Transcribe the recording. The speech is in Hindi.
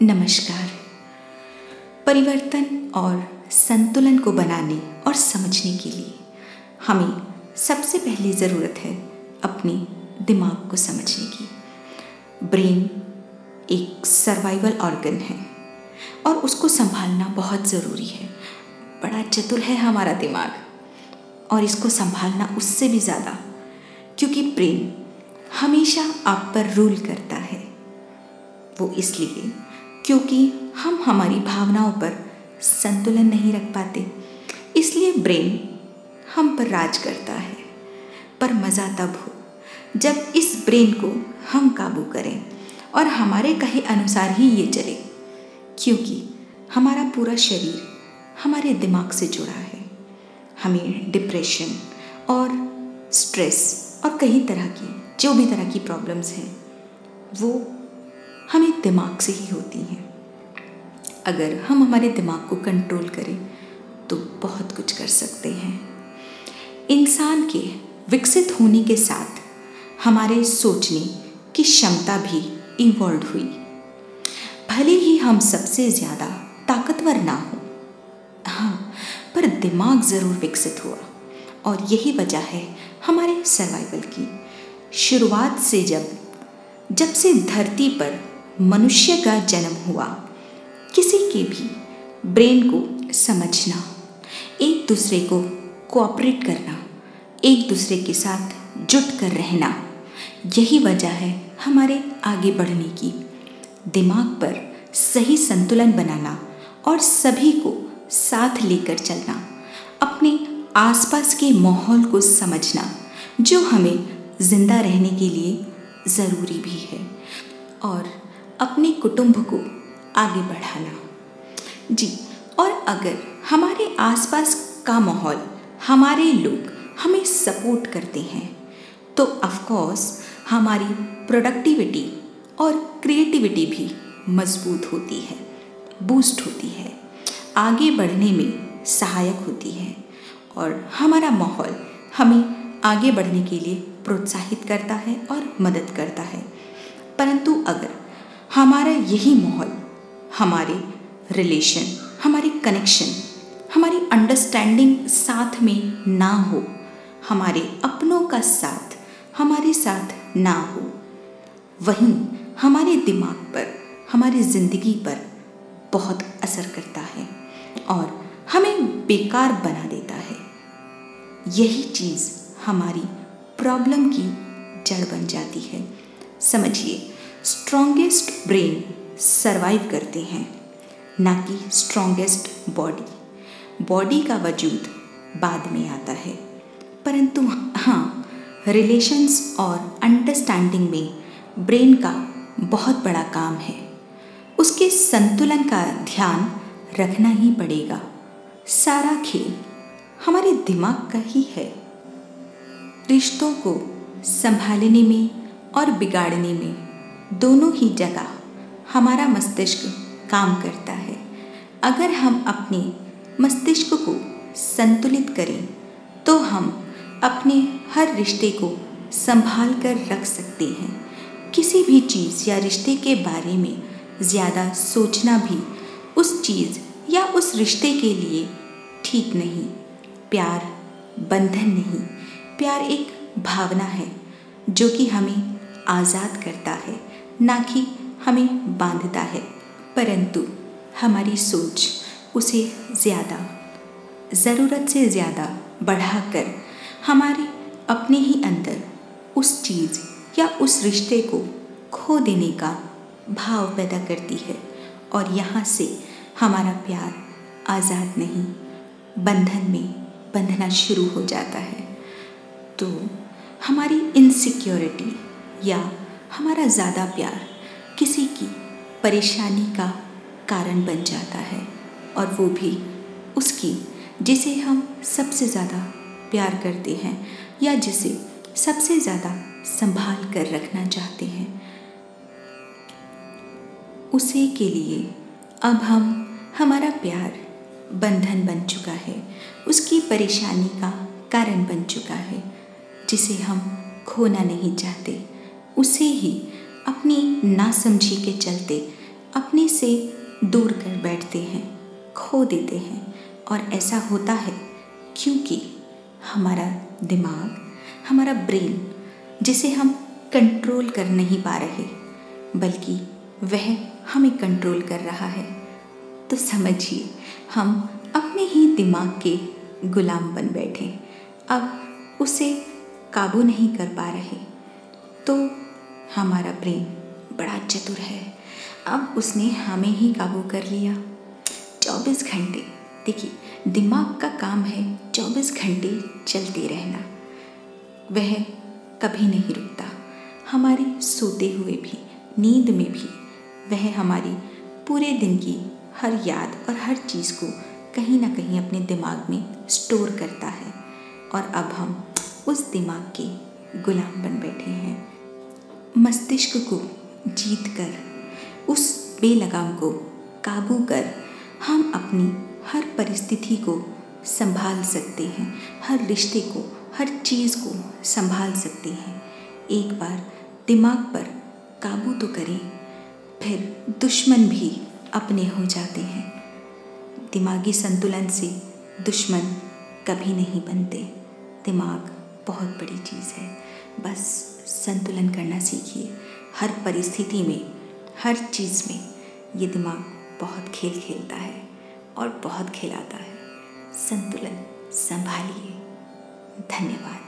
नमस्कार। परिवर्तन और संतुलन को बनाने और समझने के लिए हमें सबसे पहली ज़रूरत है अपने दिमाग को समझने की। ब्रेन एक सर्वाइवल ऑर्गन है और उसको संभालना बहुत ज़रूरी है। बड़ा चतुर है हमारा दिमाग और इसको संभालना उससे भी ज़्यादा, क्योंकि ब्रेन हमेशा आप पर रूल करता है। वो इसलिए क्योंकि हम हमारी भावनाओं पर संतुलन नहीं रख पाते। इसलिए ब्रेन हम पर राज करता है, पर मज़ा तब हो जब इस ब्रेन को हम काबू करें और हमारे कहे अनुसार ही ये चले, क्योंकि हमारा पूरा शरीर हमारे दिमाग से जुड़ा है। हमें डिप्रेशन और स्ट्रेस और कई तरह की, जो भी तरह की प्रॉब्लम्स हैं, वो हमें दिमाग से ही होती हैं। अगर हम हमारे दिमाग को कंट्रोल करें तो बहुत कुछ कर सकते हैं। इंसान के विकसित होने के साथ हमारे सोचने की क्षमता भी इवॉल्व हुई। भले ही हम सबसे ज़्यादा ताकतवर ना हो हाँ पर दिमाग ज़रूर विकसित हुआ और यही वजह है हमारे सर्वाइवल की। शुरुआत से जब जब से धरती पर मनुष्य का जन्म हुआ। किसी के भी ब्रेन को समझना, एक दूसरे को कोऑपरेट करना, एक दूसरे के साथ जुट कर रहना, यही वजह है हमारे आगे बढ़ने की। दिमाग पर सही संतुलन बनाना और सभी को साथ लेकर चलना, अपने आसपास के माहौल को समझना, जो हमें ज़िंदा रहने के लिए ज़रूरी भी है। और अपने कुटुंब को आगे बढ़ाना। जी, और अगर हमारे आसपास का माहौल, हमारे लोग हमें सपोर्ट करते हैं तो ऑफकोर्स हमारी प्रोडक्टिविटी और क्रिएटिविटी भी मज़बूत होती है बूस्ट होती है, आगे बढ़ने में सहायक होती है और हमारा माहौल हमें आगे बढ़ने के लिए प्रोत्साहित करता है और मदद करता है। परंतु अगर हमारा यही माहौल, हमारे रिलेशन हमारी कनेक्शन हमारी अंडरस्टैंडिंग साथ में ना हो, हमारे अपनों का साथ, हमारे साथ ना हो, वहीं हमारे दिमाग पर, हमारी ज़िंदगी पर बहुत असर करता है और हमें बेकार बना देता है। यही चीज़ हमारी प्रॉब्लम की जड़ बन जाती है। समझिए स्ट्रॉन्गेस्ट ब्रेन सरवाइव करते हैं, ना कि स्ट्रॉन्गेस्ट बॉडी बॉडी का वजूद बाद में आता है। परंतु हाँ रिलेशंस और अंडरस्टैंडिंग में ब्रेन का बहुत बड़ा काम है। उसके संतुलन का ध्यान रखना ही पड़ेगा। सारा खेल हमारे दिमाग का ही है। रिश्तों को संभालने में और बिगाड़ने में दोनों ही जगह हमारा मस्तिष्क काम करता है। अगर हम अपने मस्तिष्क को संतुलित करें तो हम अपने हर रिश्ते को संभाल कर रख सकते हैं। किसी भी चीज़ या रिश्ते के बारे में ज़्यादा सोचना भी उस चीज़ या उस रिश्ते के लिए ठीक नहीं। प्यार बंधन नहीं। प्यार एक भावना है जो कि हमें आज़ाद करता है। ना कि हमें बांधता है। परंतु हमारी सोच उसे ज़्यादा, ज़रूरत से ज़्यादा बढ़ाकर हमारे अपने ही अंदर उस चीज़ या उस रिश्ते को खो देने का भाव पैदा करती है और यहाँ से हमारा प्यार आज़ाद नहीं, बंधन में बंधना शुरू हो जाता है। तो हमारी इनसिक्योरिटी या हमारा ज़्यादा प्यार किसी की परेशानी का कारण बन जाता है और वो भी उसकी, जिसे हम सबसे ज़्यादा प्यार करते हैं या जिसे सबसे ज़्यादा संभाल कर रखना चाहते हैं। उसे के लिए अब हम, हमारा प्यार बंधन बन चुका है, उसकी परेशानी का कारण बन चुका है, जिसे हम खोना नहीं चाहते। उसे ही अपनी नासमझी के चलते अपने से दूर कर बैठते हैं, खो देते हैं। और ऐसा होता है क्योंकि हमारा दिमाग, हमारा ब्रेन, जिसे हम कंट्रोल कर नहीं पा रहे, बल्कि वह हमें कंट्रोल कर रहा है। तो समझिए, हम अपने ही दिमाग के गुलाम बन बैठे। अब उसे काबू नहीं कर पा रहे। तो हमारा ब्रेन बड़ा चतुर है। अब उसने हमें ही काबू कर लिया। चौबीस घंटे, देखिए, दिमाग का काम है चौबीस घंटे चलते रहना। वह कभी नहीं रुकता। हमारे सोते हुए भी, नींद में भी, वह हमारी पूरे दिन की हर याद और हर चीज़ को कहीं ना कहीं अपने दिमाग में स्टोर करता है। और अब हम उस दिमाग के गुलाम बन बैठे हैं। मस्तिष्क को जीत कर उस बेलगाम को काबू कर हम अपनी हर परिस्थिति को संभाल सकते हैं, हर रिश्ते को, हर चीज़ को संभाल सकते हैं। एक बार दिमाग पर काबू तो करें, फिर दुश्मन भी अपने हो जाते हैं। दिमागी संतुलन से दुश्मन कभी नहीं बनते। दिमाग बहुत बड़ी चीज़ है। बस संतुलन करना सीखिए। हर परिस्थिति में, हर चीज़ में ये दिमाग बहुत खेल खेलता है और बहुत खिलाता है। संतुलन संभालिए। धन्यवाद।